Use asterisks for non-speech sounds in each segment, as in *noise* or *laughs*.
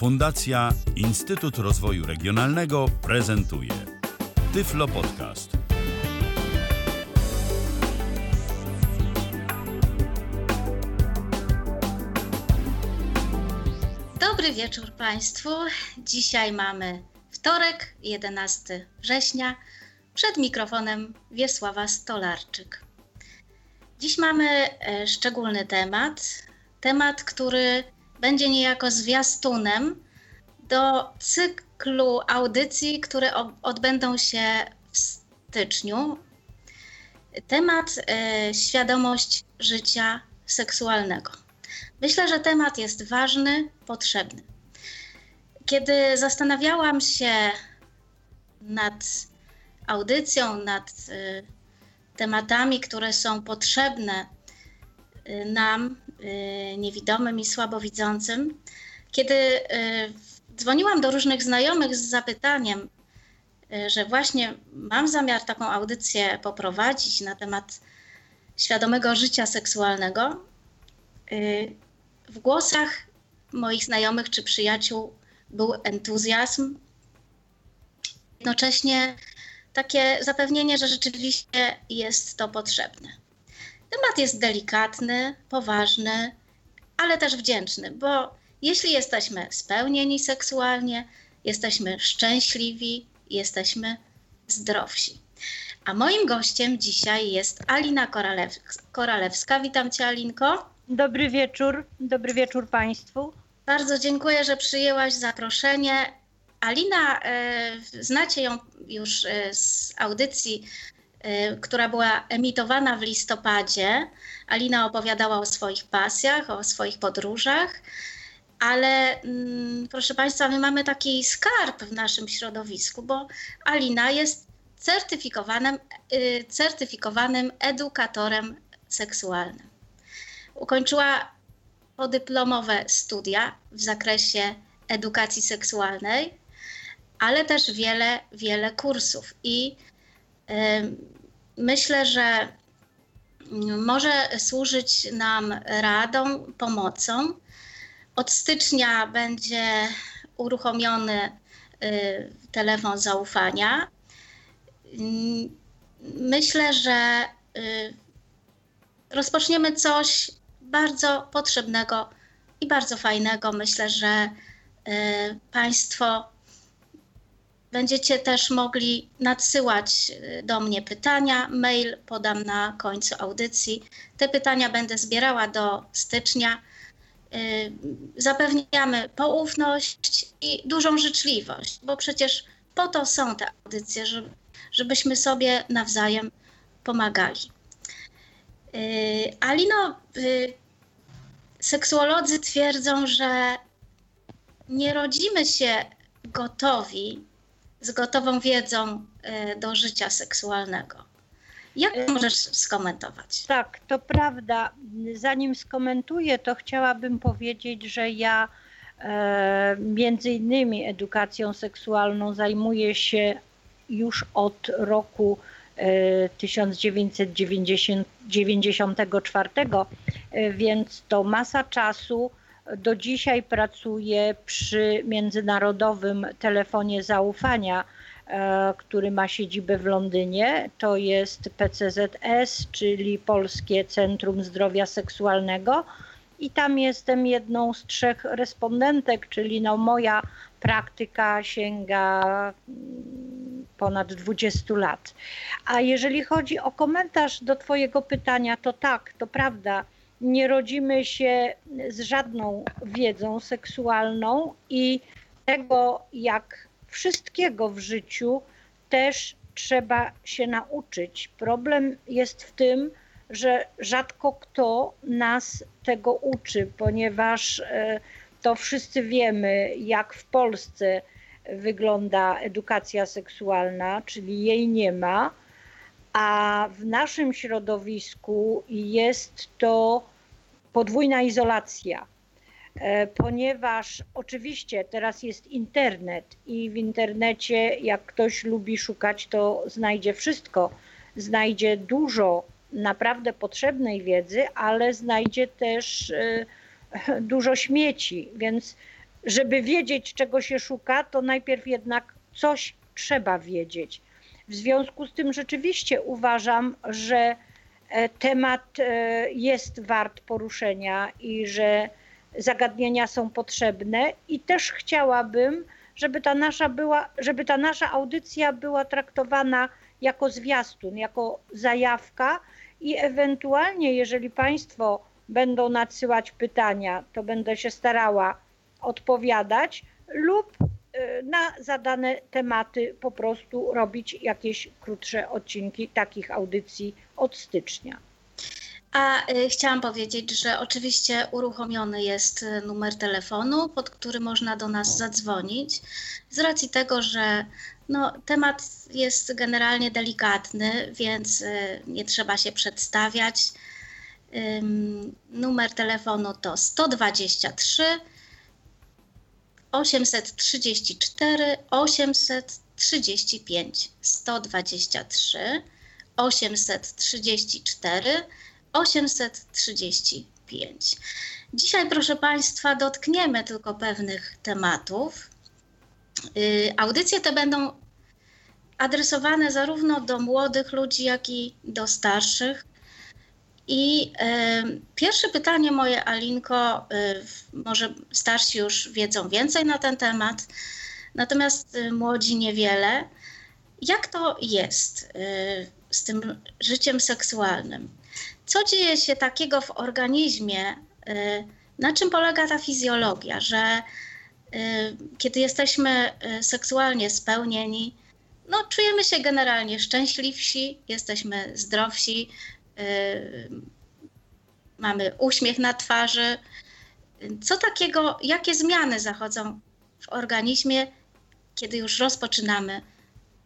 Fundacja Instytut Rozwoju Regionalnego prezentuje Tyflo Podcast. Dobry wieczór Państwu. Dzisiaj mamy wtorek, 11 września. Przed mikrofonem Wiesława Stolarczyk. Dziś mamy e, szczególny temat. Temat, który będzie niejako zwiastunem do cyklu audycji, które odbędą się w styczniu. Temat y, świadomość życia seksualnego. Myślę, że temat jest ważny, potrzebny. Kiedy zastanawiałam się nad audycją, nad y, tematami, które są potrzebne y, nam, niewidomym i słabowidzącym, kiedy y, dzwoniłam do różnych znajomych z zapytaniem, że właśnie mam zamiar taką audycję poprowadzić na temat świadomego życia seksualnego, w głosach moich znajomych czy przyjaciół był entuzjazm, jednocześnie takie zapewnienie, że rzeczywiście jest to potrzebne. Temat jest delikatny, poważny, ale też wdzięczny, bo jeśli jesteśmy spełnieni seksualnie, jesteśmy szczęśliwi, jesteśmy zdrowsi. A moim gościem dzisiaj jest Alina Koralewska. Witam Cię, Alinko. Dobry wieczór, dobry wieczór Państwu. Bardzo dziękuję, że przyjęłaś zaproszenie. Alina, e, znacie ją już e, z audycji, która była emitowana w listopadzie. Alina opowiadała o swoich pasjach, o swoich podróżach, ale mm, proszę Państwa, my mamy taki skarb w naszym środowisku, bo Alina jest certyfikowanym, certyfikowanym edukatorem seksualnym. Ukończyła podyplomowe studia w zakresie edukacji seksualnej ale też wiele, wiele kursów. I y, myślę, że może służyć nam radą, pomocą. Od stycznia będzie uruchomiony y, telefon zaufania. Myślę, że y, rozpoczniemy coś bardzo potrzebnego i bardzo fajnego. Myślę, że Państwo Będziecie też mogli nadsyłać y, do mnie pytania. Mail podam na końcu audycji. Te pytania będę zbierała do stycznia. Y, zapewniamy poufność i dużą życzliwość, bo przecież po to są te audycje, żeby, żebyśmy sobie nawzajem pomagali. Y, Alino, seksuolodzy twierdzą, że nie rodzimy się gotowi z gotową wiedzą e, do życia seksualnego. Jak to możesz skomentować? Tak, to prawda. Zanim skomentuję, to chciałabym powiedzieć, że ja e, między innymi edukacją seksualną zajmuję się już od roku e, 1994, e, więc to masa czasu do dzisiaj pracuję przy Międzynarodowym Telefonie Zaufania, e, który ma siedzibę w Londynie. To jest PCZS, czyli Polskie Centrum Zdrowia Seksualnego. I tam jestem jedną z trzech respondentek, czyli no moja praktyka sięga mm, ponad 20 lat. A jeżeli chodzi o komentarz do Twojego pytania, to tak, to prawda nie rodzimy się z żadną wiedzą seksualną i tego, jak wszystkiego w życiu, też trzeba się nauczyć. Problem jest w tym, że rzadko kto nas tego uczy, ponieważ e, to wszyscy wiemy, jak w Polsce wygląda edukacja seksualna, czyli jej nie ma, a w naszym środowisku jest to podwójna izolacja, e, ponieważ oczywiście teraz jest internet i w internecie, jak ktoś lubi szukać, to znajdzie wszystko. Znajdzie dużo naprawdę potrzebnej wiedzy, ale znajdzie też e, *laughs* dużo śmieci, więc żeby wiedzieć, czego się szuka, to najpierw jednak coś trzeba wiedzieć. W związku z tym rzeczywiście uważam, że temat e, jest wart poruszenia i że zagadnienia są potrzebne. I też chciałabym, żeby ta nasza była, żeby ta nasza audycja była traktowana jako zwiastun, jako zajawka. I ewentualnie, jeżeli Państwo będą nadsyłać pytania, to będę się starała odpowiadać lub na zadane tematy po prostu robić jakieś krótsze odcinki takich audycji od stycznia. A y, chciałam powiedzieć, że oczywiście uruchomiony jest y, numer telefonu, pod który można do nas zadzwonić, z racji tego, że no, temat jest generalnie delikatny, więc y, nie trzeba się przedstawiać. Numer telefonu to 123 834 835 123 834 835. Dzisiaj, proszę Państwa, dotkniemy tylko pewnych tematów. Y, audycje te będą adresowane zarówno do młodych ludzi, jak i do starszych. I pierwsze pytanie moje, Alinko, y, może starsi już wiedzą więcej na ten temat, natomiast y, młodzi niewiele. Jak to jest y, z tym życiem seksualnym? Co dzieje się takiego w organizmie? Na czym polega ta fizjologia, że kiedy jesteśmy seksualnie spełnieni, no, czujemy się generalnie szczęśliwsi, jesteśmy zdrowsi, mamy uśmiech na twarzy. Co takiego, jakie zmiany zachodzą w organizmie, kiedy już rozpoczynamy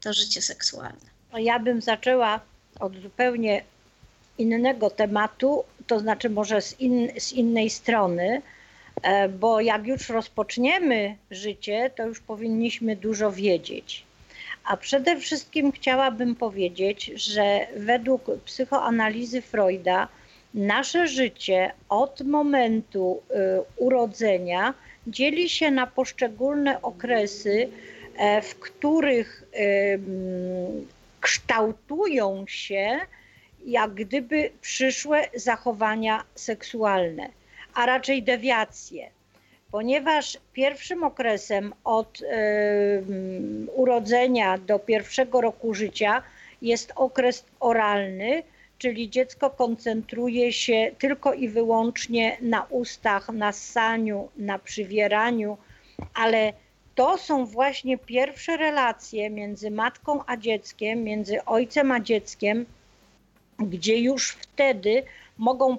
to życie seksualne? Ja bym zaczęła od zupełnie innego tematu, to znaczy może z, in, z innej strony, e, bo jak już rozpoczniemy życie, to już powinniśmy dużo wiedzieć. A przede wszystkim chciałabym powiedzieć, że według psychoanalizy Freuda nasze życie od momentu y, urodzenia dzieli się na poszczególne okresy, e, w których kształtują się jak gdyby przyszłe zachowania seksualne, a raczej dewiacje. Ponieważ pierwszym okresem od y, urodzenia do pierwszego roku życia jest okres oralny, czyli dziecko koncentruje się tylko i wyłącznie na ustach, na ssaniu, na przywieraniu, ale to są właśnie pierwsze relacje między matką a dzieckiem, między ojcem a dzieckiem, gdzie już wtedy mogą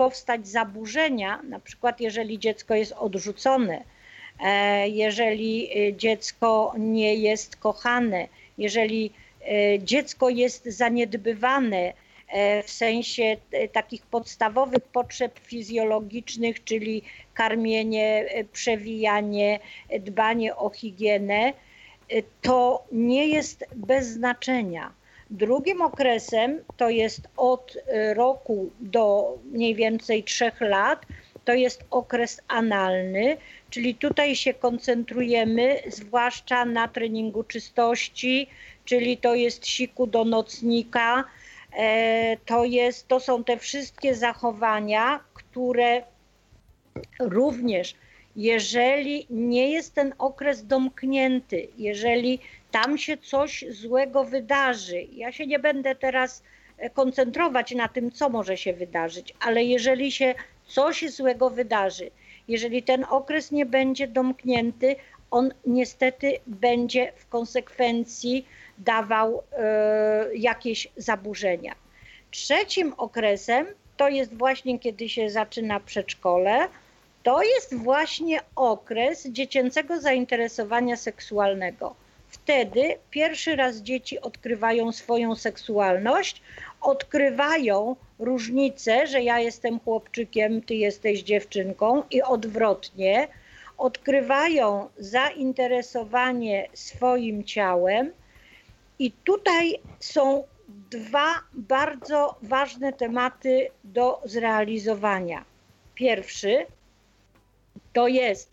powstać zaburzenia, na przykład jeżeli dziecko jest odrzucone, e, jeżeli e, dziecko nie jest kochane, jeżeli e, dziecko jest zaniedbywane w sensie takich podstawowych potrzeb fizjologicznych, czyli karmienie, przewijanie, dbanie o higienę, to nie jest bez znaczenia Drugim okresem to jest od y, roku do mniej więcej trzech lat, to jest okres analny, czyli tutaj się koncentrujemy zwłaszcza na treningu czystości, czyli to jest siku do nocnika, e, to, jest, to są te wszystkie zachowania, które również jeżeli nie jest ten okres domknięty, jeżeli tam się coś złego wydarzy. Ja się nie będę teraz e, koncentrować na tym, co może się wydarzyć, ale jeżeli się coś złego wydarzy, jeżeli ten okres nie będzie domknięty, on niestety będzie w konsekwencji dawał y, jakieś zaburzenia. Trzecim okresem to jest właśnie kiedy się zaczyna przedszkole. To jest właśnie okres dziecięcego zainteresowania seksualnego wtedy pierwszy raz dzieci odkrywają swoją seksualność, odkrywają różnicę, że ja jestem chłopczykiem, ty jesteś dziewczynką i odwrotnie. Odkrywają zainteresowanie swoim ciałem, i tutaj są dwa bardzo ważne tematy do zrealizowania. Pierwszy to jest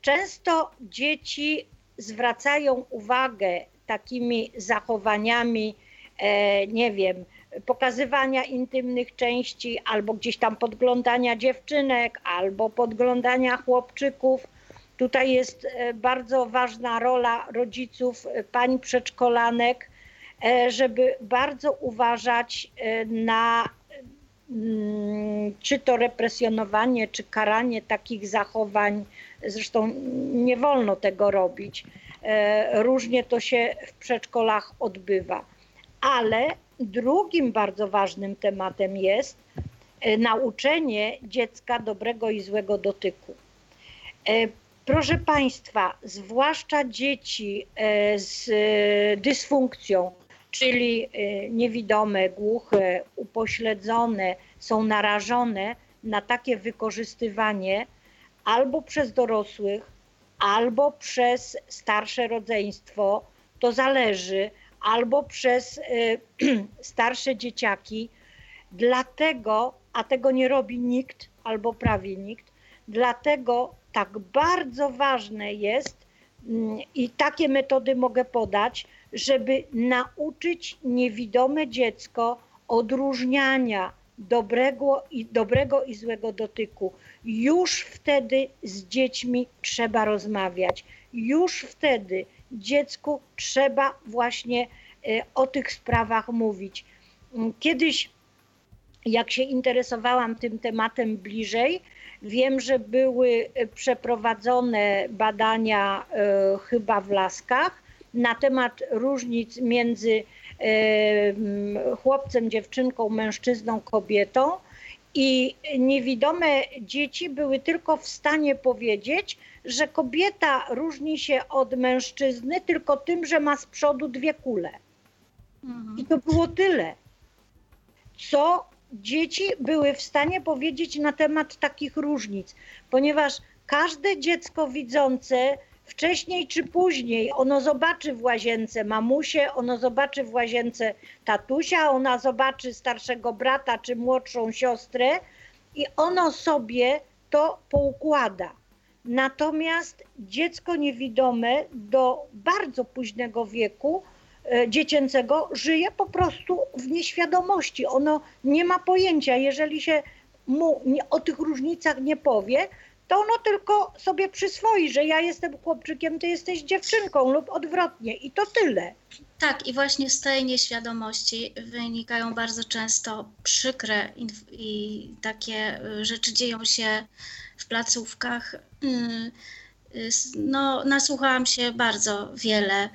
Często dzieci zwracają uwagę takimi zachowaniami, e, nie wiem, pokazywania intymnych części, albo gdzieś tam podglądania dziewczynek, albo podglądania chłopczyków. Tutaj jest e, bardzo ważna rola rodziców, e, pań przedszkolanek, żeby bardzo uważać na mm, czy to represjonowanie, czy karanie takich zachowań. Zresztą nie wolno tego robić. Różnie to się w przedszkolach odbywa. Ale Drugim bardzo ważnym tematem jest e, nauczenie dziecka dobrego i złego dotyku. E, proszę Państwa, zwłaszcza dzieci e, z dysfunkcją, czyli niewidome, głuche, upośledzone, są narażone na takie wykorzystywanie albo przez dorosłych, albo przez starsze rodzeństwo. To zależy, albo przez y, *clears throat* starsze dzieciaki. Dlatego, a tego nie robi nikt albo prawie nikt, dlatego tak bardzo ważne jest mm, i takie metody mogę podać, żeby nauczyć niewidome dziecko odróżniania dobrego i, dobrego i złego dotyku. Już wtedy z dziećmi trzeba rozmawiać. Już wtedy dziecku trzeba właśnie e, o tych sprawach mówić. Kiedyś, jak się interesowałam tym tematem bliżej, wiem, że były e, przeprowadzone badania e, chyba w Laskach na temat różnic między chłopcem, dziewczynką, mężczyzną, kobietą. I niewidome dzieci były tylko w stanie powiedzieć, że kobieta różni się od mężczyzny tylko tym, że ma z przodu dwie kule. Mhm. I to było tyle, co dzieci były w stanie powiedzieć na temat takich różnic, ponieważ każde dziecko widzące wcześniej czy później ono zobaczy w łazience mamusię, ono zobaczy w łazience tatusia, ona zobaczy starszego brata czy młodszą siostrę i ono sobie to poukłada. Natomiast dziecko niewidome do bardzo późnego wieku e, dziecięcego żyje po prostu w nieświadomości. Ono nie ma pojęcia, jeżeli się mu o tych różnicach nie powie, to ono tylko sobie przyswoi, że ja jestem chłopczykiem, ty jesteś dziewczynką lub odwrotnie i to tyle. Tak, i właśnie z tej nieświadomości wynikają bardzo często przykre i takie y, rzeczy dzieją się w placówkach. Y, y, no, nasłuchałam się bardzo wiele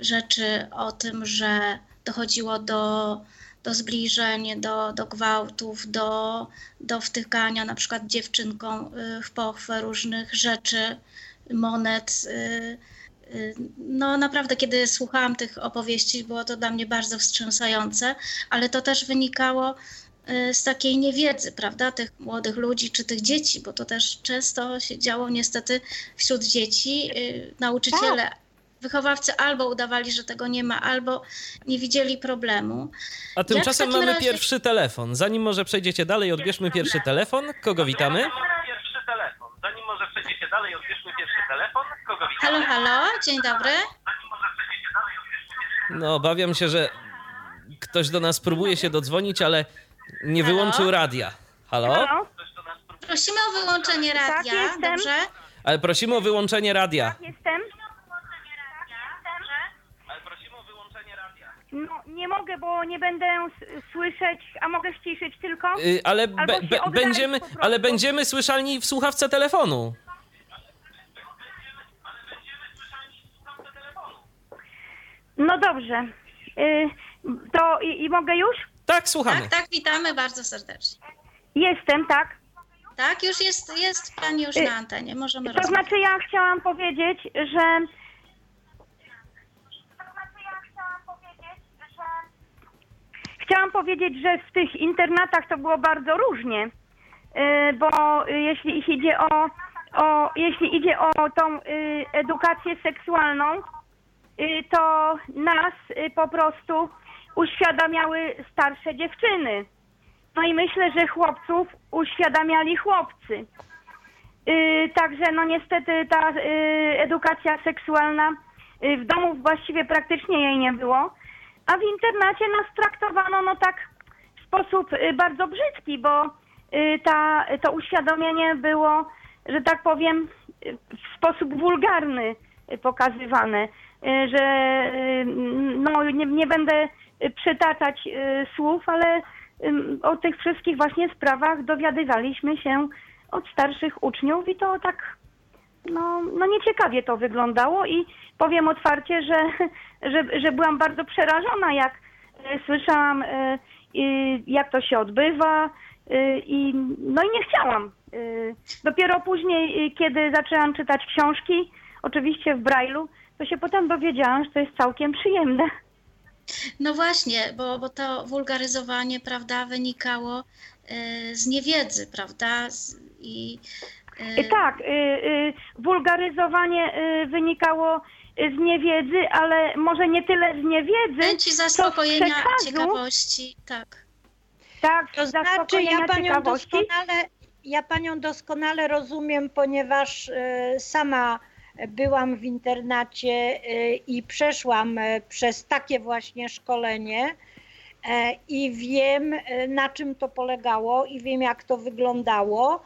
rzeczy o tym, że dochodziło do do zbliżeń, do, do gwałtów, do, do wtykania na przykład dziewczynką y, w pochwę różnych rzeczy, monet. Y, y, no naprawdę, kiedy słuchałam tych opowieści, było to dla mnie bardzo wstrząsające, ale to też wynikało z takiej niewiedzy, prawda, tych młodych ludzi czy tych dzieci, bo to też często się działo niestety wśród dzieci. Nauczyciele tak wychowawcy albo udawali, że tego nie ma, albo nie widzieli problemu. A tymczasem mamy razie... pierwszy telefon. Zanim może przejdziecie dalej, odbierzmy pierwszy telefon. Kogo witamy? Pierwszy telefon. Zanim może przejdziecie dalej, odbierzmy pierwszy telefon. Kogo witamy? Halo, halo, dzień dobry. No, obawiam się, że ktoś do nas próbuje się dodzwonić, ale nie halo? wyłączył radia. Halo? halo? Prosimy o wyłączenie radia, tak, dobrze? Ale prosimy o wyłączenie radia. Tak, jestem. Nie mogę, bo nie będę słyszeć, a mogę ściszyć tylko? Yy, ale, be, be, będziemy, ale będziemy słyszalni w słuchawce telefonu. No dobrze. Yy, to i, i, mogę już? Tak, słuchamy. Tak, tak, witamy bardzo serdecznie. Jestem, tak. Tak, już jest, jest pani już y, na antenie, możemy To rozmawiać. znaczy ja chciałam powiedzieć, że Chciałam powiedzieć, że w tych internatach to było bardzo różnie, y, bo jeśli idzie o, o, jeśli idzie o tą y, edukację seksualną, y, to nas po prostu uświadamiały starsze dziewczyny. No i myślę, że chłopców uświadamiali chłopcy. także no niestety ta edukacja seksualna w domu właściwie praktycznie jej nie było, a w internacie nas traktowano no tak w sposób y, bardzo brzydki, bo y, ta, to uświadomienie było, że tak powiem, w sposób wulgarny pokazywane, y, że no nie, nie będę przytaczać słów, ale o tych wszystkich właśnie sprawach dowiadywaliśmy się od starszych uczniów i to tak no, no nieciekawie to wyglądało i powiem otwarcie, że, że, że byłam bardzo przerażona, jak e, słyszałam, e, jak to się odbywa e, i no i nie chciałam. Dopiero później, kiedy zaczęłam czytać książki, oczywiście w Braille'u, to się potem dowiedziałam, że to jest całkiem przyjemne. No właśnie, bo, bo to wulgaryzowanie, prawda, wynikało y, z niewiedzy, prawda? Z, I y, E, Tak, y, y, wulgaryzowanie y, wynikało z niewiedzy, ale może nie tyle z niewiedzy, chęci zaspokojenia przekazu. ciekawości, tak. tak, To znaczy, ja panią, ciekawości. doskonale, ja panią doskonale rozumiem, ponieważ sama byłam w internacie e, i przeszłam e, przez takie właśnie szkolenie e, i wiem, na czym to polegało i wiem, jak to wyglądało.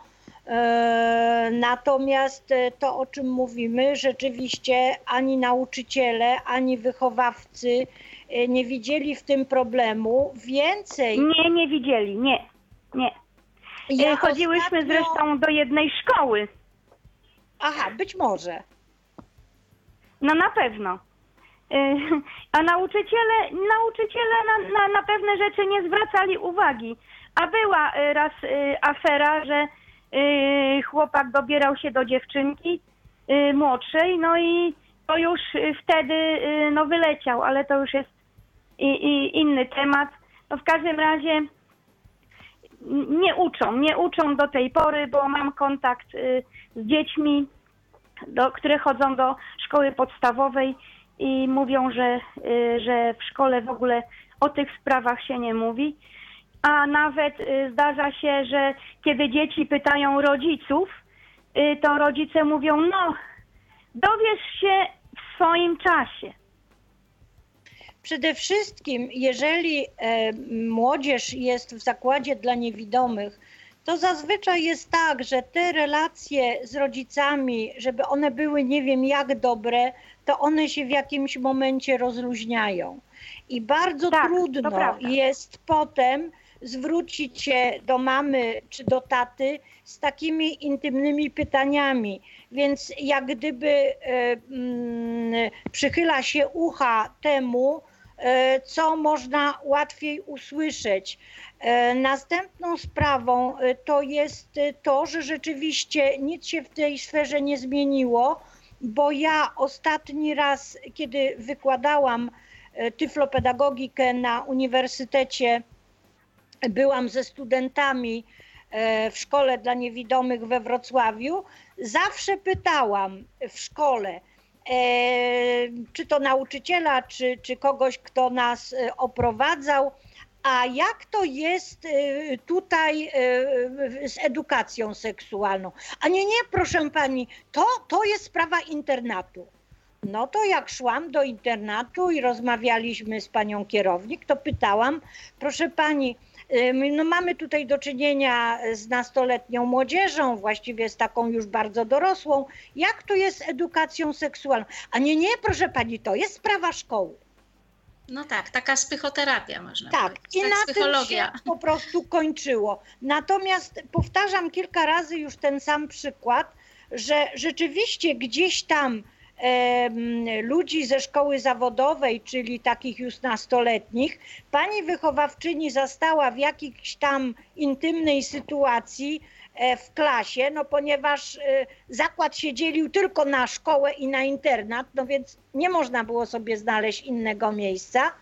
Natomiast to, o czym mówimy, rzeczywiście ani nauczyciele, ani wychowawcy nie widzieli w tym problemu. Więcej, Nie, nie widzieli, nie, nie. ja Chodziłyśmy ostatnio- zresztą do jednej szkoły. Aha, być może. No na pewno. E, *laughs* A nauczyciele, nauczyciele na, na, na pewne rzeczy nie zwracali uwagi. A była e, raz e, afera, że chłopak dobierał się do dziewczynki młodszej, no i to już wtedy no wyleciał, ale to już jest i, i inny temat. No w każdym razie nie uczą, nie uczą do tej pory, bo mam kontakt y, z dziećmi, do, które chodzą do szkoły podstawowej i mówią, że, y, że w szkole w ogóle o tych sprawach się nie mówi. A nawet y, zdarza się, że kiedy dzieci pytają rodziców, y, to rodzice mówią, no, dowiesz się w swoim czasie. Przede wszystkim, jeżeli e, młodzież jest w zakładzie dla niewidomych, to zazwyczaj jest tak, że te relacje z rodzicami, żeby one były nie wiem jak dobre, to one się w jakimś momencie rozluźniają. I bardzo Tak, trudno jest potem zwrócić się do mamy czy do taty z takimi intymnymi pytaniami. Więc jak gdyby e, mm, przychyla się ucha temu, co można łatwiej usłyszeć. E, Następną sprawą e, to jest e, to, że rzeczywiście nic się w tej sferze nie zmieniło, bo ja ostatni raz, kiedy wykładałam e, tyflopedagogikę na uniwersytecie, byłam ze studentami e, w szkole dla niewidomych we Wrocławiu, zawsze pytałam w szkole, e, czy to nauczyciela, czy, czy kogoś, kto nas e, oprowadzał, a jak to jest e, tutaj e, z edukacją seksualną? A nie, nie, proszę pani, to, to jest sprawa internatu. No to jak szłam do internatu i rozmawialiśmy z panią kierownik, to pytałam, proszę pani, no mamy tutaj do czynienia z nastoletnią młodzieżą, właściwie z taką już bardzo dorosłą. Jak to jest z edukacją seksualną? A nie, nie, proszę pani, to jest sprawa szkoły. No tak, taka psychoterapia można Tak, powiedzieć. i tak, na tym psychologia. się po prostu kończyło. Natomiast powtarzam kilka razy już ten sam przykład, że rzeczywiście gdzieś tam ludzi ze szkoły zawodowej, czyli takich już nastoletnich, pani wychowawczyni zastała w jakiejś tam intymnej sytuacji e, w klasie, no ponieważ e, zakład się dzielił tylko na szkołę i na internat, no więc nie można było sobie znaleźć innego miejsca.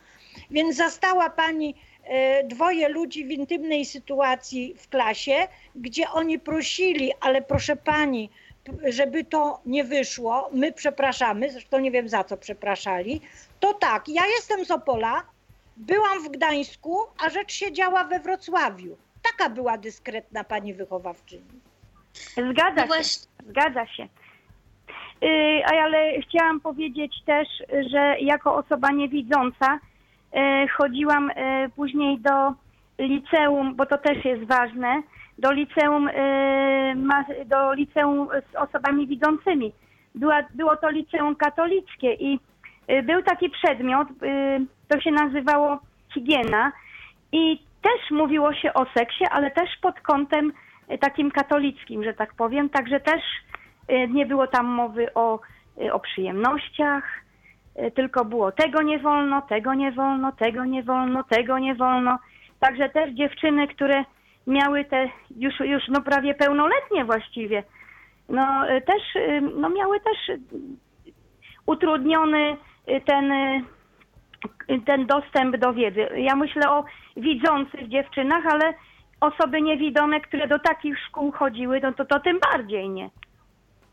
Więc zastała pani e, dwoje ludzi w intymnej sytuacji w klasie, gdzie oni prosili, ale proszę pani, żeby to nie wyszło, my przepraszamy, zresztą nie wiem za co przepraszali, to tak, ja jestem z Opola, byłam w Gdańsku, a rzecz się działa we Wrocławiu. Taka była dyskretna pani wychowawczyni. Zgadza No się. Zgadza się. Yy, ale chciałam powiedzieć też, że jako osoba niewidząca yy, chodziłam yy, później do liceum, bo to też jest ważne, do liceum, ma, do liceum z osobami widzącymi. Była, było to liceum katolickie i yy, był taki przedmiot, yy, to się nazywało higiena i też mówiło się o seksie, ale też pod kątem y, takim katolickim, że tak powiem. Także też y, nie było tam mowy o, y, o przyjemnościach, y, tylko było tego nie wolno, tego nie wolno, tego nie wolno, tego nie wolno. Także też dziewczyny, które miały te już, już no prawie pełnoletnie właściwie, no y, też y, no miały też utrudniony y, ten ten dostęp do wiedzy. Ja myślę o widzących dziewczynach, ale osoby niewidome, które do takich szkół chodziły, no to, to tym bardziej nie.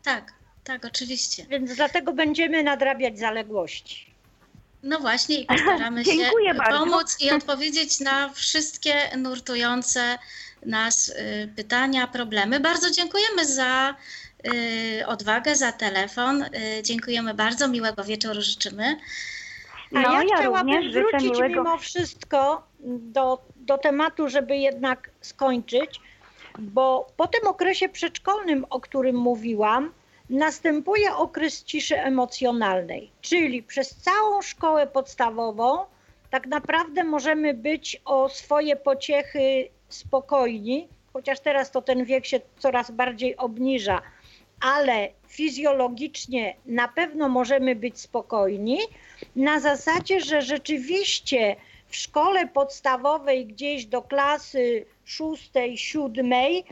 Tak, tak, oczywiście. Więc dlatego będziemy nadrabiać zaległości. No właśnie i *laughs* postaramy się pomóc i odpowiedzieć na wszystkie nurtujące nas y, pytania, problemy. Bardzo dziękujemy za y, odwagę, za telefon. Y, Dziękujemy bardzo, miłego wieczoru życzymy. A No, ja, ja chciałabym wrócić miłego- mimo wszystko do, do tematu, żeby jednak skończyć, bo po tym okresie przedszkolnym, o którym mówiłam, następuje okres ciszy emocjonalnej, czyli przez całą szkołę podstawową tak naprawdę możemy być o swoje pociechy spokojni, chociaż teraz to ten wiek się coraz bardziej obniża, ale fizjologicznie na pewno możemy być spokojni, na zasadzie, że rzeczywiście w szkole podstawowej gdzieś do klasy szóstej, siódmej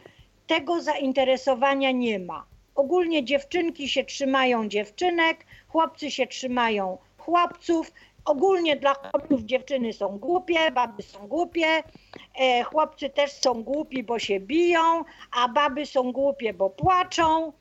tego zainteresowania nie ma. Ogólnie dziewczynki się trzymają dziewczynek, chłopcy się trzymają chłopców. Ogólnie dla chłopców dziewczyny są głupie, baby są głupie, e, chłopcy też są głupi, bo się biją, a baby są głupie, bo płaczą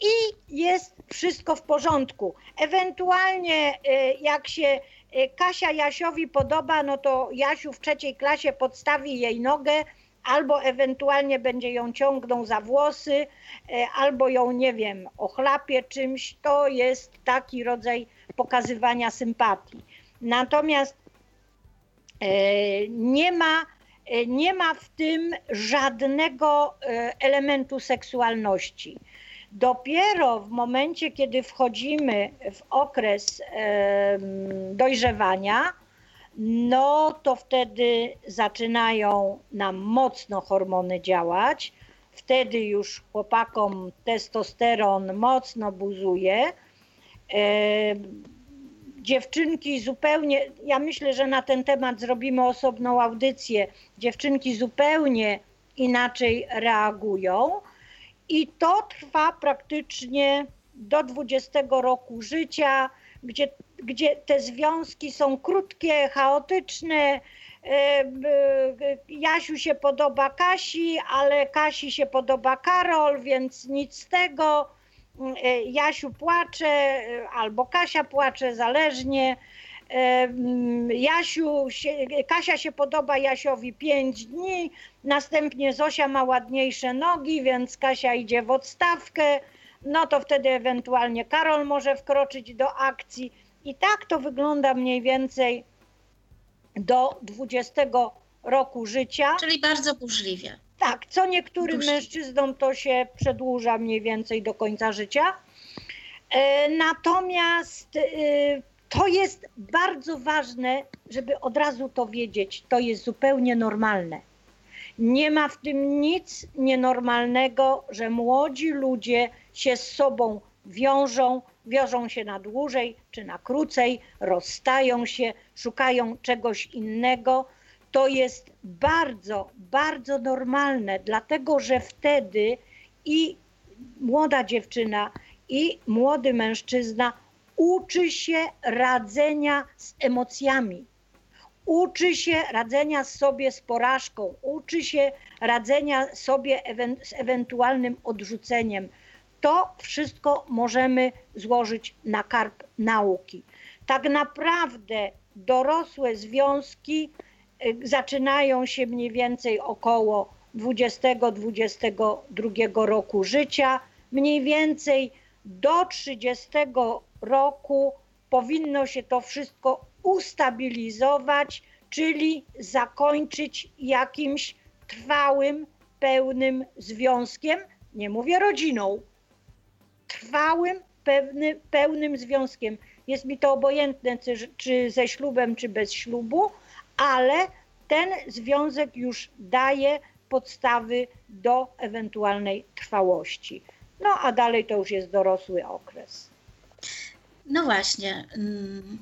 i jest wszystko w porządku. Ewentualnie e, jak się e, Kasia Jasiowi podoba, no to Jasiu w trzeciej klasie podstawi jej nogę, albo ewentualnie będzie ją ciągnął za włosy, e, albo ją, nie wiem, ochlapie czymś. To jest taki rodzaj pokazywania sympatii. Natomiast e, nie ma, e, nie ma w tym żadnego elementu seksualności. Dopiero w momencie, kiedy wchodzimy w okres dojrzewania, no to wtedy zaczynają nam mocno hormony działać. Wtedy już chłopakom testosteron mocno buzuje. Em, Dziewczynki zupełnie, ja myślę, że na ten temat zrobimy osobną audycję. Dziewczynki zupełnie inaczej reagują. I to trwa praktycznie do 20 roku życia, gdzie, gdzie te związki są krótkie, chaotyczne. E, b- Jasiu się podoba Kasi, ale Kasi się podoba Karol, więc nic z tego. E, Jasiu płacze e, albo Kasia płacze, zależnie. E, mm, Jasiu się, Kasia się podoba Jasiowi 5 dni, następnie Zosia ma ładniejsze nogi, więc Kasia idzie w odstawkę, no to wtedy ewentualnie Karol może wkroczyć do akcji. I tak to wygląda mniej więcej do 20 roku życia. Czyli bardzo burzliwie. Tak, co niektórym mężczyznom to się przedłuża mniej więcej do końca życia. E, Natomiast e, to jest bardzo ważne, żeby od razu to wiedzieć. To jest zupełnie normalne. Nie ma w tym nic nienormalnego, że młodzi ludzie się z sobą wiążą, wiążą się na dłużej czy na krócej, rozstają się, szukają czegoś innego. To jest bardzo, bardzo normalne, dlatego że wtedy i młoda dziewczyna, i młody mężczyzna uczy się radzenia z emocjami uczy się radzenia sobie z porażką, uczy się radzenia sobie ewen- z ewentualnym odrzuceniem. To wszystko możemy złożyć na karp nauki. Tak naprawdę dorosłe związki y, zaczynają się mniej więcej około 20-22 roku życia. Mniej więcej do 30 roku powinno się to wszystko ustabilizować, czyli zakończyć jakimś trwałym, pełnym związkiem, nie mówię rodziną, trwałym, pewny, pełnym związkiem. Jest mi to obojętne, czy, czy ze ślubem, czy bez ślubu, ale ten związek już daje podstawy do ewentualnej trwałości. No a dalej to już jest dorosły okres. No właśnie. Mm,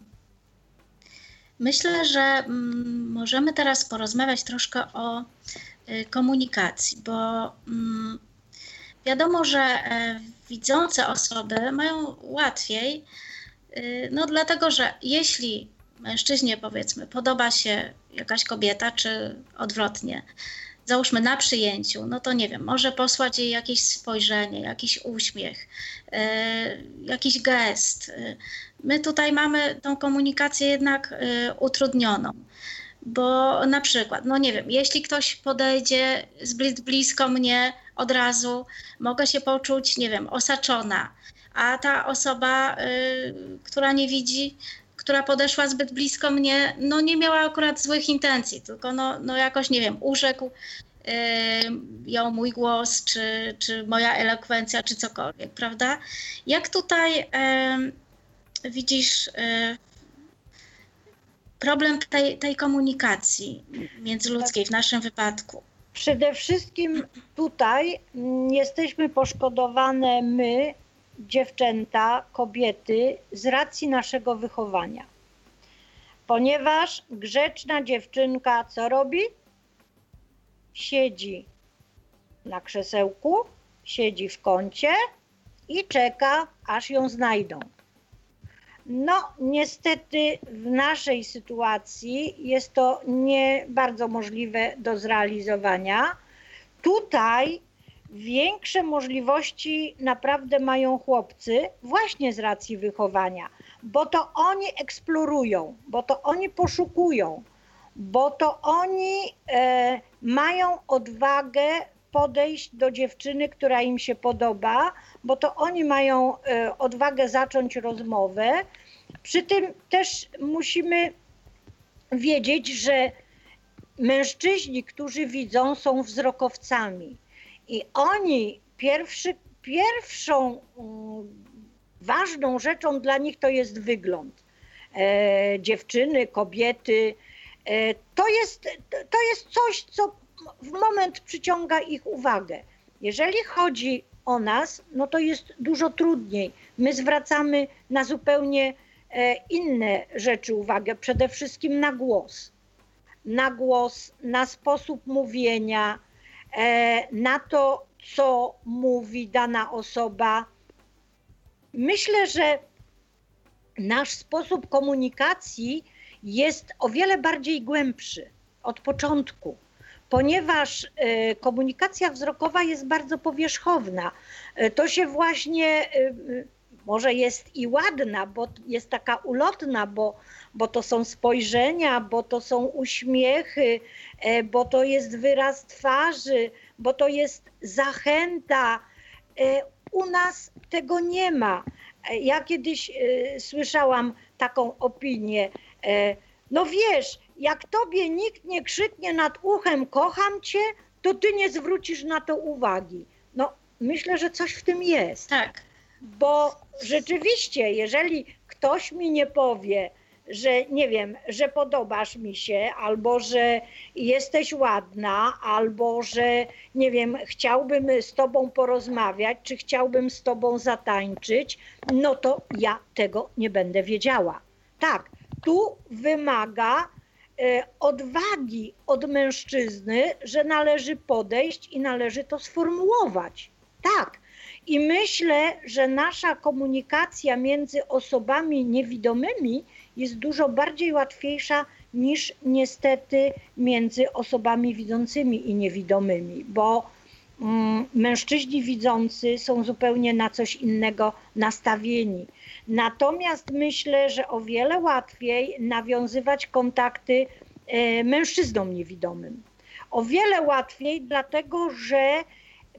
myślę, że mm, możemy teraz porozmawiać troszkę o y, komunikacji, bo mm, wiadomo, że e, widzące osoby mają łatwiej, y, no dlatego, że jeśli mężczyźnie powiedzmy podoba się jakaś kobieta, czy odwrotnie, załóżmy na przyjęciu, no to nie wiem, może posłać jej jakieś spojrzenie, jakiś uśmiech, yy, jakiś gest. My tutaj mamy tą komunikację jednak utrudnioną. Bo na przykład, no nie wiem, jeśli ktoś podejdzie zbyt blisko mnie od razu, mogę się poczuć, nie wiem, osaczona, a ta osoba, yy, która nie widzi, która podeszła zbyt blisko mnie, no nie miała akurat złych intencji, tylko no, no jakoś, nie wiem, urzekł yy, ją mój głos, czy, czy moja elokwencja, czy cokolwiek, prawda? Jak tutaj yy, widzisz yy, problem tej, tej komunikacji międzyludzkiej w naszym wypadku? Przede wszystkim tutaj jesteśmy poszkodowane my, dziewczęta, kobiety z racji naszego wychowania. Ponieważ grzeczna dziewczynka co robi? Siedzi na krzesełku, siedzi w kącie i czeka, aż ją znajdą. No, niestety w naszej sytuacji jest to nie bardzo możliwe do zrealizowania. Tutaj większe możliwości naprawdę mają chłopcy właśnie z racji wychowania, bo to oni eksplorują, bo to oni poszukują, bo to oni e, mają odwagę podejść do dziewczyny, która im się podoba, bo to oni mają e, odwagę zacząć rozmowę. Przy tym też musimy wiedzieć, że mężczyźni, którzy widzą, są wzrokowcami i oni pierwszy, pierwszą mm, ważną rzeczą dla nich to jest wygląd. E, dziewczyny, kobiety. E, to, jest, to jest coś, co w moment przyciąga ich uwagę. Jeżeli chodzi o nas, no to jest dużo trudniej. My zwracamy na zupełnie e, inne rzeczy uwagę, przede wszystkim na głos. Na głos, na sposób mówienia, E, na to, co mówi dana osoba. Myślę, że nasz sposób komunikacji jest o wiele bardziej głębszy od początku, ponieważ e, komunikacja wzrokowa jest bardzo powierzchowna. E, to się właśnie może jest i ładna, bo jest taka ulotna, bo, bo to są spojrzenia, bo to są uśmiechy, e, bo to jest wyraz twarzy, bo to jest zachęta. E, u nas tego nie ma. E, ja kiedyś słyszałam taką opinię. No wiesz, jak tobie nikt nie krzyknie nad uchem kocham cię, to ty nie zwrócisz na to uwagi. No myślę, że coś w tym jest. Tak. Bo rzeczywiście, jeżeli ktoś mi nie powie, że nie wiem, że podobasz mi się, albo że jesteś ładna, albo że nie wiem, chciałbym z tobą porozmawiać, czy chciałbym z tobą zatańczyć, no to ja tego nie będę wiedziała. Tak, tu wymaga odwagi od mężczyzny, że należy podejść i należy to sformułować. Tak, i myślę, że nasza komunikacja między osobami niewidomymi jest dużo bardziej łatwiejsza niż niestety między osobami widzącymi i niewidomymi, bo mężczyźni widzący są zupełnie na coś innego nastawieni. Natomiast myślę, że o wiele łatwiej nawiązywać kontakty e, mężczyznom niewidomym. O wiele łatwiej, dlatego że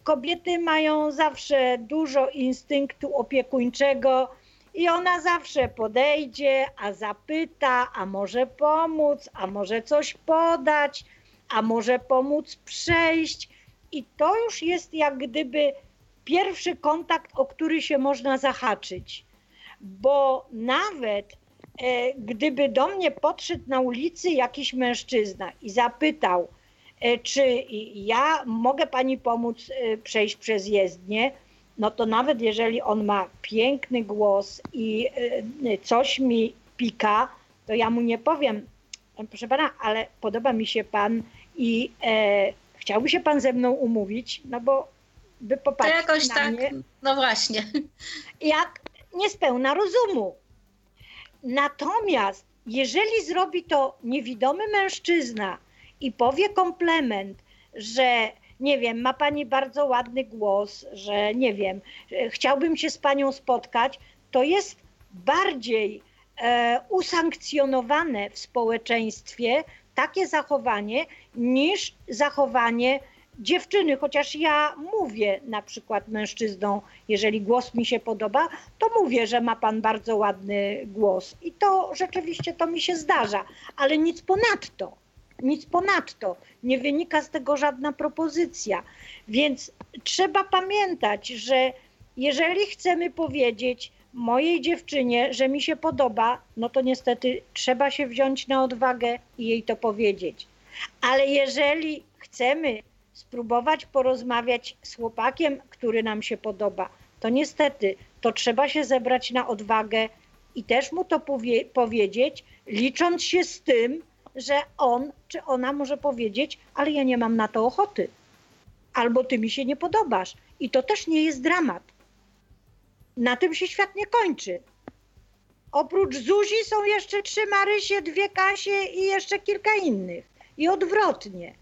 kobiety mają zawsze dużo instynktu opiekuńczego i ona zawsze podejdzie, a zapyta, a może pomóc, a może coś podać, a może pomóc przejść. I to już jest jak gdyby pierwszy kontakt, o który się można zahaczyć. Bo nawet e, gdyby do mnie podszedł na ulicy jakiś mężczyzna i zapytał, e, czy ja mogę pani pomóc e, przejść przez jezdnię, no to nawet jeżeli on ma piękny głos i e, coś mi pika, to ja mu nie powiem, proszę pana, ale podoba mi się pan i e, chciałby się pan ze mną umówić, no bo by popatrzył to jakoś na tak, mnie, no właśnie. Jak niespełna rozumu. Natomiast jeżeli zrobi to niewidomy mężczyzna i powie komplement, że nie wiem, ma pani bardzo ładny głos, że nie wiem, chciałbym się z panią spotkać, to jest bardziej e, usankcjonowane w społeczeństwie takie zachowanie niż zachowanie dziewczyny, chociaż ja mówię na przykład mężczyznom, jeżeli głos mi się podoba, to mówię, że ma pan bardzo ładny głos. I to rzeczywiście to mi się zdarza, ale nic ponadto. Nic ponadto. Nie wynika z tego żadna propozycja. Więc trzeba pamiętać, że jeżeli chcemy powiedzieć mojej dziewczynie, że mi się podoba, no to niestety trzeba się wziąć na odwagę i jej to powiedzieć. Ale jeżeli chcemy spróbować porozmawiać z chłopakiem, który nam się podoba, to niestety to trzeba się zebrać na odwagę i też mu to powie powiedzieć, licząc się z tym, że on czy ona może powiedzieć, ale ja nie mam na to ochoty. Albo ty mi się nie podobasz. I to też nie jest dramat. Na tym się świat nie kończy. Oprócz Zuzi są jeszcze trzy Marysie, dwie Kasie i jeszcze kilka innych. I odwrotnie.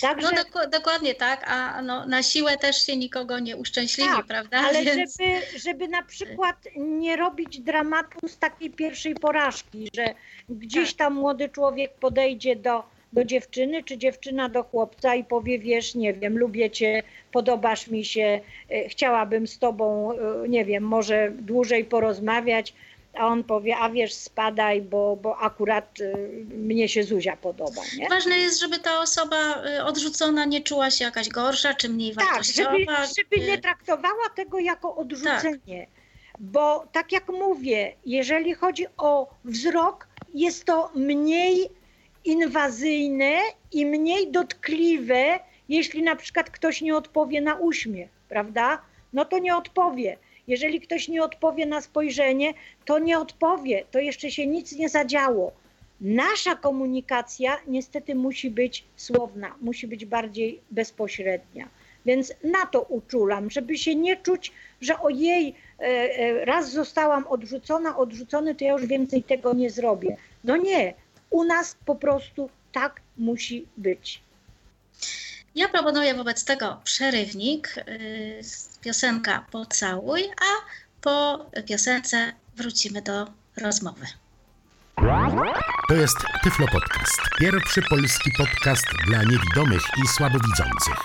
Także... No dok dokładnie tak, a no, na siłę też się nikogo nie uszczęśliwi, tak, prawda? Ale Więc... żeby, żeby na przykład nie robić dramatu z takiej pierwszej porażki, że gdzieś tam młody człowiek podejdzie do, do dziewczyny, czy dziewczyna do chłopca i powie, wiesz, nie wiem, lubię cię, podobasz mi się, e, chciałabym z tobą, e, nie wiem, może dłużej porozmawiać, a on powie, a wiesz, spadaj, bo, bo akurat y, mnie się Zuzia podoba. Nie? Ważne jest, żeby ta osoba odrzucona nie czuła się jakaś gorsza, czy mniej tak, wartościowa. Żeby, żeby nie traktowała tego jako odrzucenie. Tak. Bo tak jak mówię, jeżeli chodzi o wzrok, jest to mniej inwazyjne i mniej dotkliwe, jeśli na przykład ktoś nie odpowie na uśmiech, prawda? No to nie odpowie. Jeżeli ktoś nie odpowie na spojrzenie, to nie odpowie, to jeszcze się nic nie zadziało. Nasza komunikacja niestety musi być słowna, musi być bardziej bezpośrednia. Więc na to uczulam, żeby się nie czuć, że ojej, e, e, raz zostałam odrzucona, odrzucony, to ja już więcej tego nie zrobię. No nie, u nas po prostu tak musi być. Ja proponuję wobec tego przerywnik, yy, piosenka Pocałuj, a po piosence wrócimy do rozmowy. To jest Tyflo Podcast. Pierwszy polski podcast dla niewidomych i słabowidzących.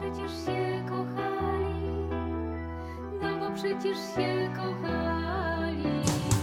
Przecież się kochali, no bo przecież się kochali.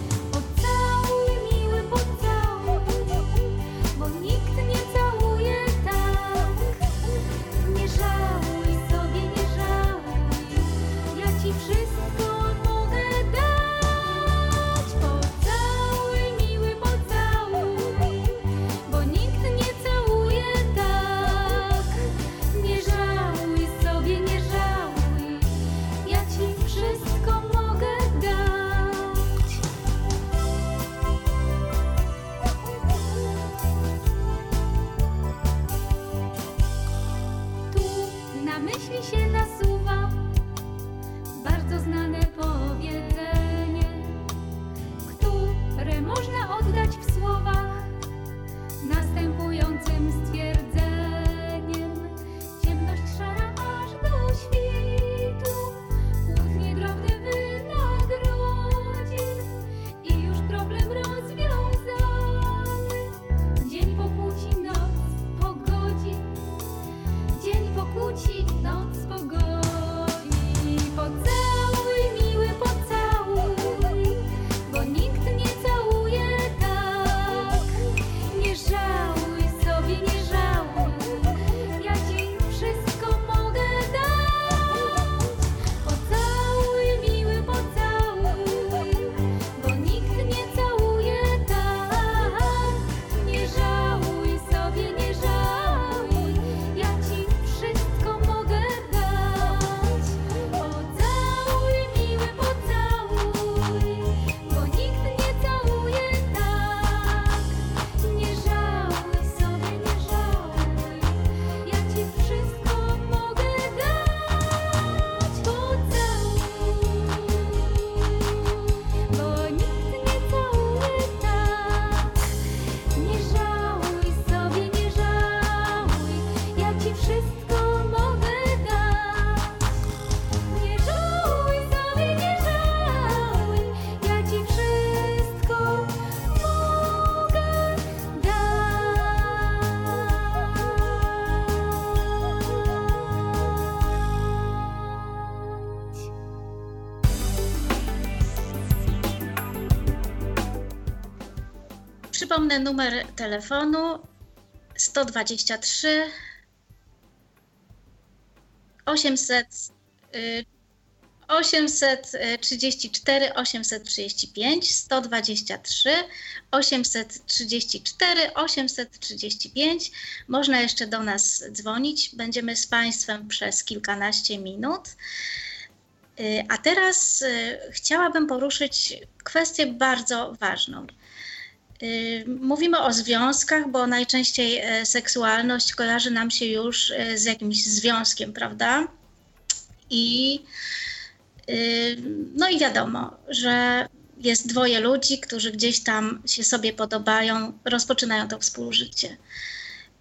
Przypomnę numer telefonu 123 800 y, 834 835 123 834 835 Można jeszcze do nas dzwonić. Będziemy z Państwem przez kilkanaście minut. Y, A teraz y, chciałabym poruszyć kwestię bardzo ważną. Y, Mówimy o związkach, bo najczęściej e, seksualność kojarzy nam się już e, z jakimś związkiem, prawda? I y, no i wiadomo, że jest dwoje ludzi, którzy gdzieś tam się sobie podobają, rozpoczynają to współżycie.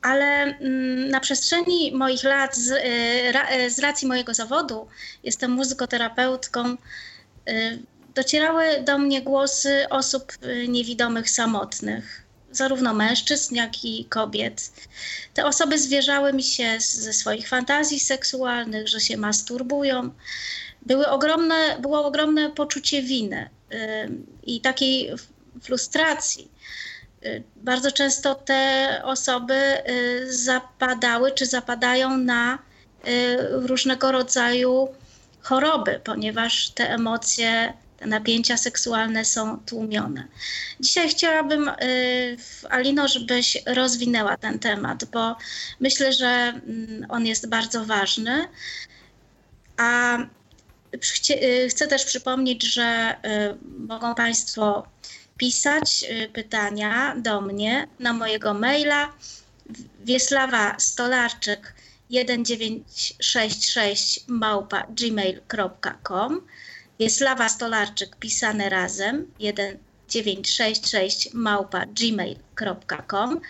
Ale mm, na przestrzeni moich lat, z, y, y, z racji mojego zawodu, jestem muzykoterapeutką, y, docierały do mnie głosy osób y, niewidomych samotnych, zarówno mężczyzn, jak i kobiet. Te osoby zwierzały mi się ze swoich fantazji seksualnych, że się masturbują. Były ogromne, było ogromne poczucie winy y, i takiej frustracji. Y, Bardzo często te osoby y, zapadały czy zapadają na y, różnego rodzaju choroby, ponieważ te emocje, napięcia seksualne są tłumione. Dzisiaj chciałabym, y, Alino, żebyś rozwinęła ten temat, bo myślę, że mm, on jest bardzo ważny. A y, chcę też przypomnieć, że y, mogą Państwo pisać pytania do mnie na mojego maila Wiesława Stolarczyk 1966 małpa gmail.com Wiesława Stolarczyk pisane razem 966 małpa gmail.com.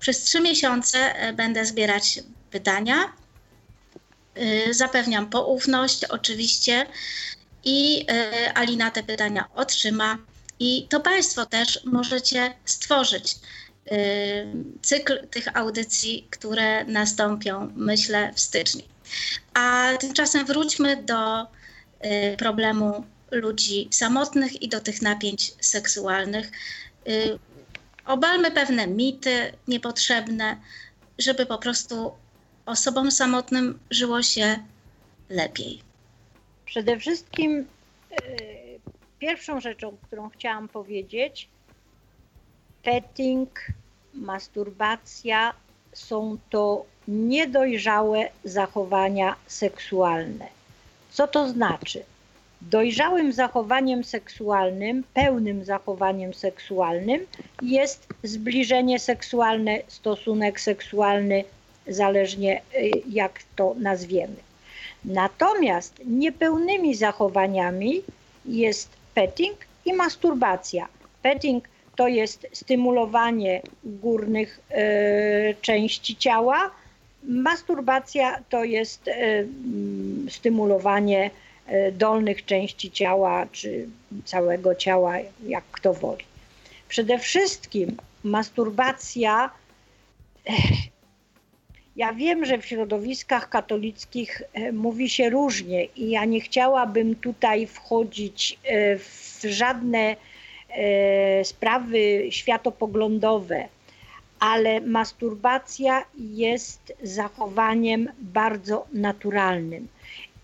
Przez trzy miesiące e, będę zbierać pytania. Y, Zapewniam poufność oczywiście i y, Alina te pytania otrzyma. I to Państwo też możecie stworzyć cykl tych audycji, które nastąpią, myślę, w styczniu. A tymczasem wróćmy do problemu ludzi samotnych i do tych napięć seksualnych. Y, Obalmy pewne mity niepotrzebne, żeby po prostu osobom samotnym żyło się lepiej. Przede wszystkim e, pierwszą rzeczą, którą chciałam powiedzieć, petting, masturbacja są to niedojrzałe zachowania seksualne. Co to znaczy? Dojrzałym zachowaniem seksualnym, pełnym zachowaniem seksualnym jest zbliżenie seksualne, stosunek seksualny, zależnie y, jak to nazwiemy. Natomiast niepełnymi zachowaniami jest petting i masturbacja. Petting to jest stymulowanie górnych e, części ciała, masturbacja to jest e, mm, stymulowanie e, dolnych części ciała czy całego ciała, jak kto woli. Przede wszystkim masturbacja ja wiem, że w środowiskach katolickich e, mówi się różnie i ja nie chciałabym tutaj wchodzić e, w żadne e, sprawy światopoglądowe, ale masturbacja jest zachowaniem bardzo naturalnym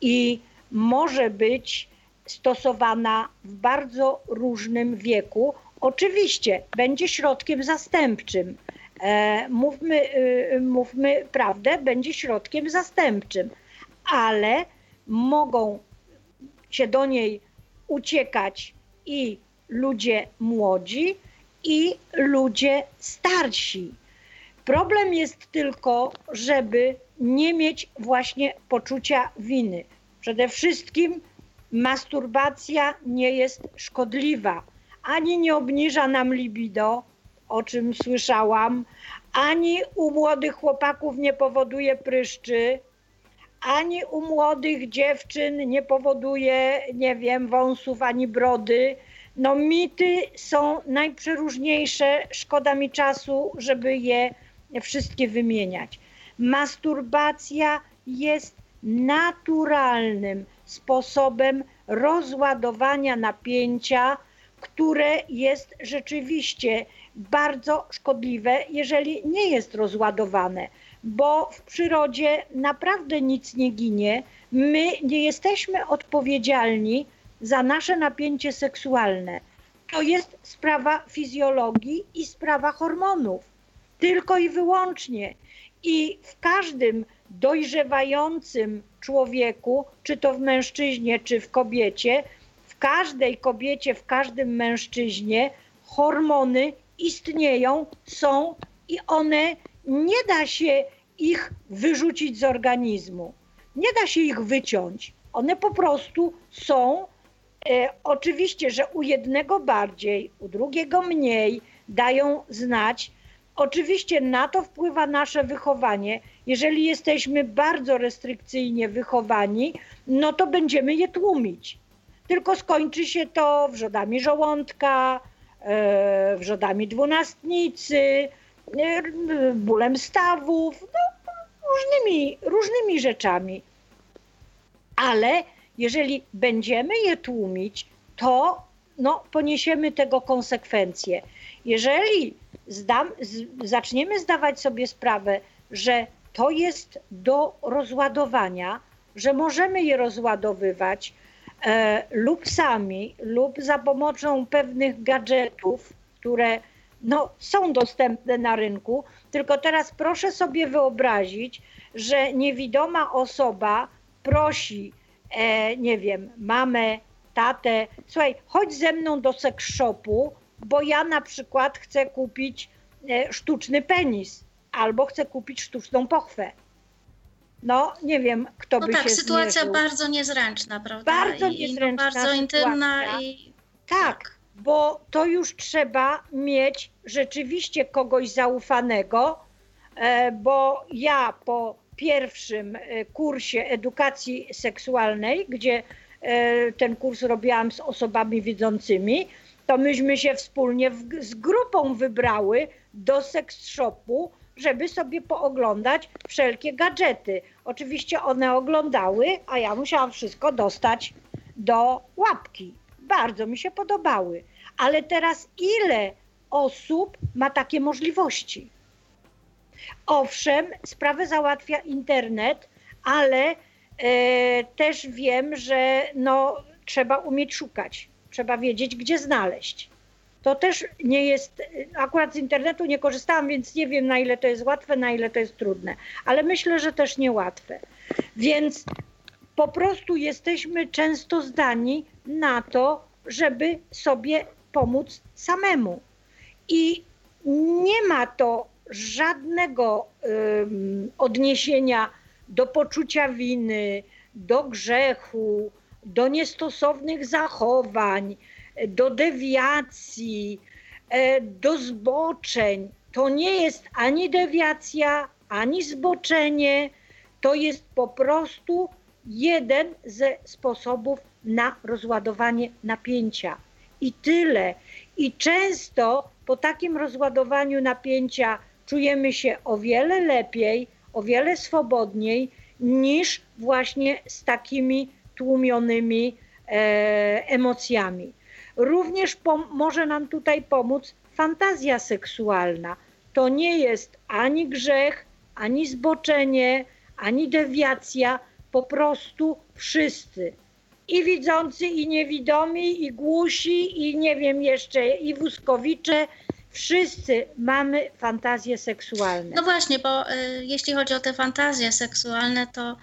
i może być stosowana w bardzo różnym wieku. Oczywiście będzie środkiem zastępczym e, mówmy, y, mówmy prawdę, będzie środkiem zastępczym, ale mogą się do niej uciekać i ludzie młodzi, i ludzie starsi. Problem jest tylko, żeby nie mieć właśnie poczucia winy. Przede wszystkim masturbacja nie jest szkodliwa, ani nie obniża nam libido, o czym słyszałam, ani u młodych chłopaków nie powoduje pryszczy, ani u młodych dziewczyn nie powoduje, nie wiem, wąsów ani brody. No mity są najprzeróżniejsze, szkoda mi czasu, żeby je wszystkie wymieniać. Masturbacja jest naturalnym sposobem rozładowania napięcia, które jest rzeczywiście bardzo szkodliwe, jeżeli nie jest rozładowane, bo w przyrodzie naprawdę nic nie ginie. My nie jesteśmy odpowiedzialni za nasze napięcie seksualne. To jest sprawa fizjologii i sprawa hormonów. Tylko i wyłącznie. I w każdym dojrzewającym człowieku, czy to w mężczyźnie, czy w kobiecie, w każdej kobiecie, w każdym mężczyźnie hormony istnieją, są i one nie da się ich wyrzucić z organizmu. Nie da się ich wyciąć. One po prostu są. E, oczywiście, że u jednego bardziej, u drugiego mniej dają znać. Oczywiście na to wpływa nasze wychowanie. Jeżeli jesteśmy bardzo restrykcyjnie wychowani, no to będziemy je tłumić. Tylko skończy się to wrzodami żołądka, e, wrzodami dwunastnicy, e, bólem stawów, no, różnymi, różnymi rzeczami. Ale jeżeli będziemy je tłumić, to no, poniesiemy tego konsekwencje. Jeżeli zdam, z, zaczniemy zdawać sobie sprawę, że to jest do rozładowania, że możemy je rozładowywać e, lub sami, lub za pomocą pewnych gadżetów, które no, są dostępne na rynku. Tylko teraz proszę sobie wyobrazić, że niewidoma osoba prosi, e, nie wiem, mamę, tatę, słuchaj, chodź ze mną do sex shopu, bo ja na przykład chcę kupić e, sztuczny penis albo chcę kupić sztuczną pochwę. No, nie wiem, kto No by tak, się sytuacja zmierzył. bardzo niezręczna, prawda? Bardzo I, niezręczna no, bardzo intymna i Tak, bo to już trzeba mieć rzeczywiście kogoś zaufanego, e, bo ja po pierwszym e, kursie edukacji seksualnej, gdzie e, ten kurs robiłam z osobami widzącymi, to myśmy się wspólnie w, z grupą wybrały do seks shopu, żeby sobie pooglądać wszelkie gadżety. Oczywiście one oglądały, a ja musiałam wszystko dostać do łapki. Bardzo mi się podobały. Ale teraz ile osób ma takie możliwości? Owszem, sprawę załatwia internet, ale e, też wiem, że no, trzeba umieć szukać, trzeba wiedzieć, gdzie znaleźć. To też nie jest, akurat z internetu nie korzystałam, więc nie wiem na ile to jest łatwe, na ile to jest trudne, ale myślę, że też niełatwe. Więc po prostu jesteśmy często zdani na to, żeby sobie pomóc samemu. I nie ma to żadnego odniesienia do poczucia winy, do grzechu, do niestosownych zachowań, do dewiacji, e, do zboczeń. To nie jest ani dewiacja, ani zboczenie, to jest po prostu jeden ze sposobów na rozładowanie napięcia. I tyle. I często po takim rozładowaniu napięcia czujemy się o wiele lepiej, o wiele swobodniej niż właśnie z takimi tłumionymi e, emocjami. Również może nam tutaj pomóc fantazja seksualna. To nie jest ani grzech, ani zboczenie, ani dewiacja, po prostu wszyscy. I widzący, i niewidomi, i głusi, i nie wiem jeszcze, i wózkowicze, wszyscy mamy fantazje seksualne. No właśnie, bo y, jeśli chodzi o te fantazje seksualne, to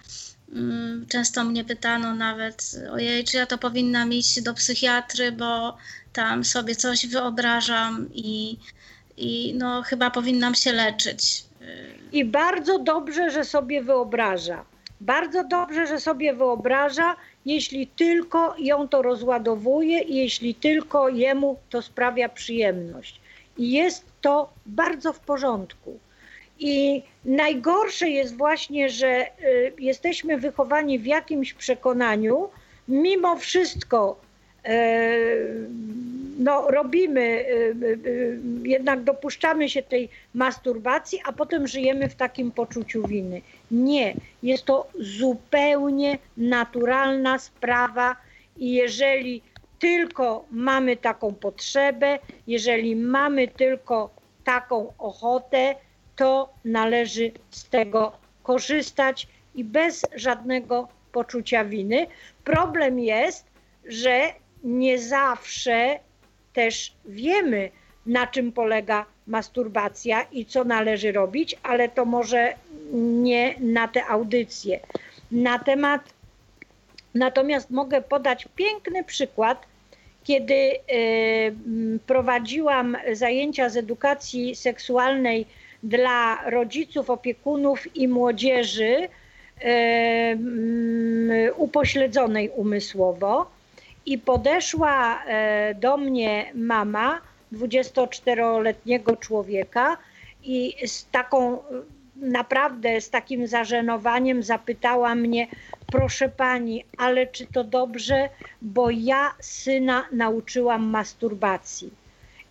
mm, często mnie pytano nawet, ojej, czy ja to powinnam iść do psychiatry, bo tam sobie coś wyobrażam i, i no chyba powinnam się leczyć. I bardzo dobrze, że sobie wyobraża. Bardzo dobrze, że sobie wyobraża, jeśli tylko ją to rozładowuje i jeśli tylko jemu to sprawia przyjemność. Jest to bardzo w porządku. I najgorsze jest właśnie, że y, jesteśmy wychowani w jakimś przekonaniu, mimo wszystko y, no, robimy, y, jednak dopuszczamy się tej masturbacji, a potem żyjemy w takim poczuciu winy. Nie, jest to zupełnie naturalna sprawa i jeżeli tylko mamy taką potrzebę, jeżeli mamy tylko taką ochotę, to należy z tego korzystać i bez żadnego poczucia winy. Problem jest, że nie zawsze też wiemy, na czym polega masturbacja i co należy robić, ale to może nie na te audycje. Na temat, natomiast mogę podać piękny przykład, kiedy e, m, prowadziłam zajęcia z edukacji seksualnej dla rodziców, opiekunów i młodzieży e, m, upośledzonej umysłowo. I podeszła e, do mnie mama 24-letniego człowieka i z taką naprawdę z takim zażenowaniem zapytała mnie, proszę pani, ale czy to dobrze, bo ja syna nauczyłam masturbacji.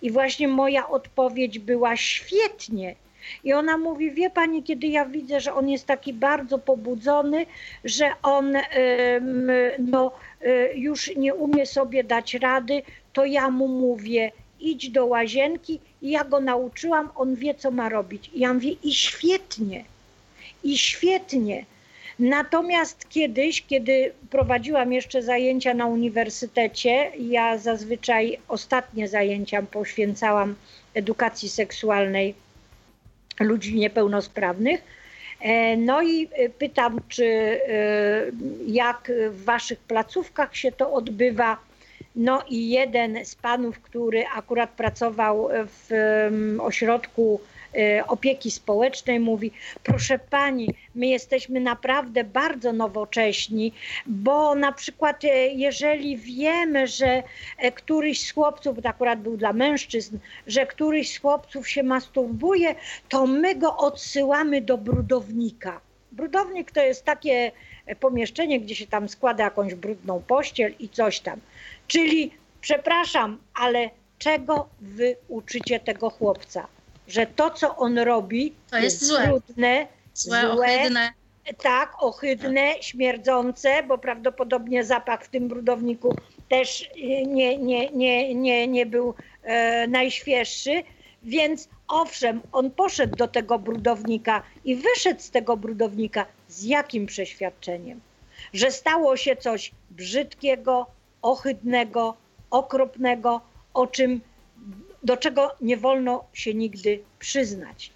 I właśnie moja odpowiedź była świetnie. I ona mówi, wie pani, kiedy ja widzę, że on jest taki bardzo pobudzony, że on no, y, już nie umie sobie dać rady, to ja mu mówię, idź do łazienki i ja go nauczyłam, on wie, co ma robić. I ja mówię, i świetnie, i świetnie. Natomiast kiedyś, kiedy prowadziłam jeszcze zajęcia na uniwersytecie, ja zazwyczaj ostatnie zajęcia poświęcałam edukacji seksualnej ludzi niepełnosprawnych. E, No i e, pytam, czy e, jak w waszych placówkach się to odbywa. No i jeden z panów, który akurat pracował w ośrodku e, opieki społecznej mówi: Proszę pani, my jesteśmy naprawdę bardzo nowocześni, bo na przykład, e, jeżeli wiemy, że e, któryś z chłopców, to akurat był dla mężczyzn, że któryś z chłopców się masturbuje, to my go odsyłamy do brudownika. Brudownik to jest takie pomieszczenie, gdzie się tam składa jakąś brudną pościel i coś tam. Czyli, przepraszam, ale czego wy uczycie tego chłopca? Że to, co on robi, To jest złe. brudne, Złe, złe, ohydne. tak, ohydne, śmierdzące, bo prawdopodobnie zapach w tym brudowniku też y, nie, nie, nie, nie, nie był e, najświeższy. Więc owszem, on poszedł do tego brudownika i wyszedł z tego brudownika z jakim przeświadczeniem? Że stało się coś brzydkiego, ohydnego, okropnego, o czym, do czego nie wolno się nigdy przyznać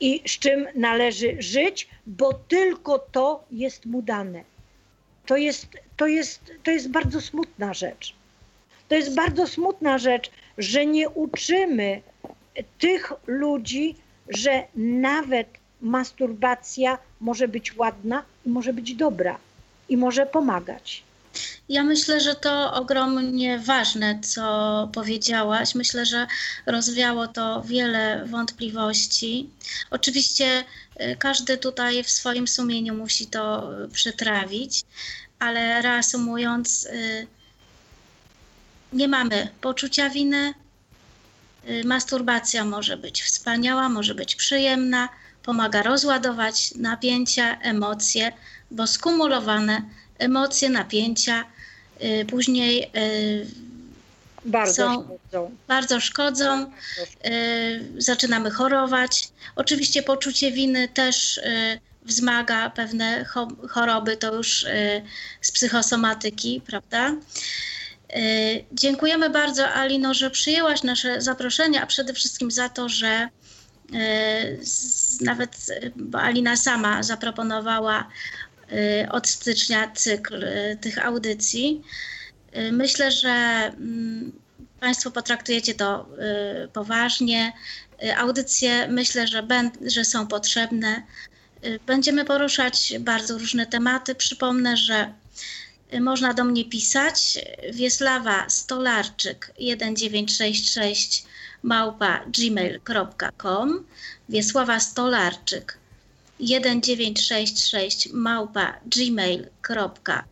i z czym należy żyć, bo tylko to jest mu dane. To jest, to jest, to jest bardzo smutna rzecz. To jest bardzo smutna rzecz, że nie uczymy tych ludzi, że nawet masturbacja może być ładna i może być dobra i może pomagać. Ja myślę, że to ogromnie ważne, co powiedziałaś. Myślę, że rozwiało to wiele wątpliwości. Oczywiście y, każdy tutaj w swoim sumieniu musi to y, przetrawić, ale reasumując, y, nie mamy poczucia winy. Masturbacja może być wspaniała, może być przyjemna, pomaga rozładować napięcia, emocje, bo skumulowane emocje, napięcia y, później y, Bardzo Są- szkodzą. bardzo szkodzą, y, zaczynamy chorować. Oczywiście poczucie winy też wzmaga pewne cho- choroby, to już z psychosomatyki, prawda? Dziękujemy bardzo, Alino, że przyjęłaś nasze zaproszenie, a przede wszystkim za to, że nawet Alina sama zaproponowała od stycznia cykl y, tych audycji. Y, Myślę, że mm, Państwo potraktujecie to y, poważnie. Y, Audycje myślę, że, że są potrzebne. Y, Będziemy poruszać bardzo różne tematy. Przypomnę, że y, można do mnie pisać. Wiesława Stolarczyk 1966 małpa gmail.com Wiesława Stolarczyk 1966 małpa gmail.com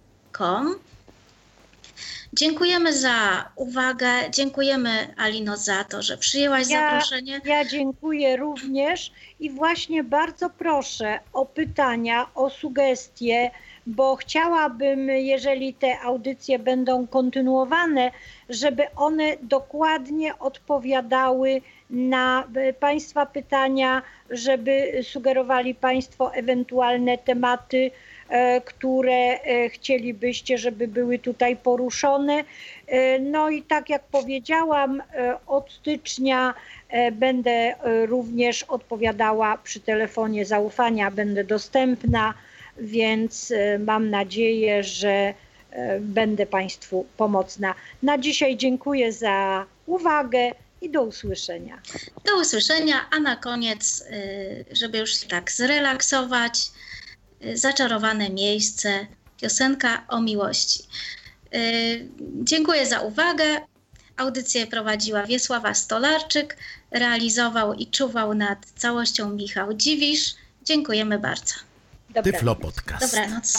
Dziękujemy za uwagę. Dziękujemy Alino za to, że przyjęłaś Ja- zaproszenie. Ja dziękuję również i właśnie bardzo proszę o pytania, o sugestie, bo chciałabym, jeżeli te audycje będą kontynuowane, żeby one dokładnie odpowiadały na e, Państwa pytania, żeby sugerowali Państwo ewentualne tematy, e, które e, chcielibyście, żeby były tutaj poruszone. No i tak jak powiedziałam, od stycznia będę również odpowiadała przy telefonie zaufania, będę dostępna, więc mam nadzieję, że będę Państwu pomocna. Na dzisiaj dziękuję za uwagę i do usłyszenia. Do usłyszenia, a na koniec, y, żeby już się tak zrelaksować, y, zaczarowane miejsce, piosenka o miłości. Y, Dziękuję za uwagę. Audycję prowadziła Wiesława Stolarczyk, realizował i czuwał nad całością Michał Dziwisz. Dziękujemy bardzo. Dobranoc. Tyflo Podcast. Dobranoc.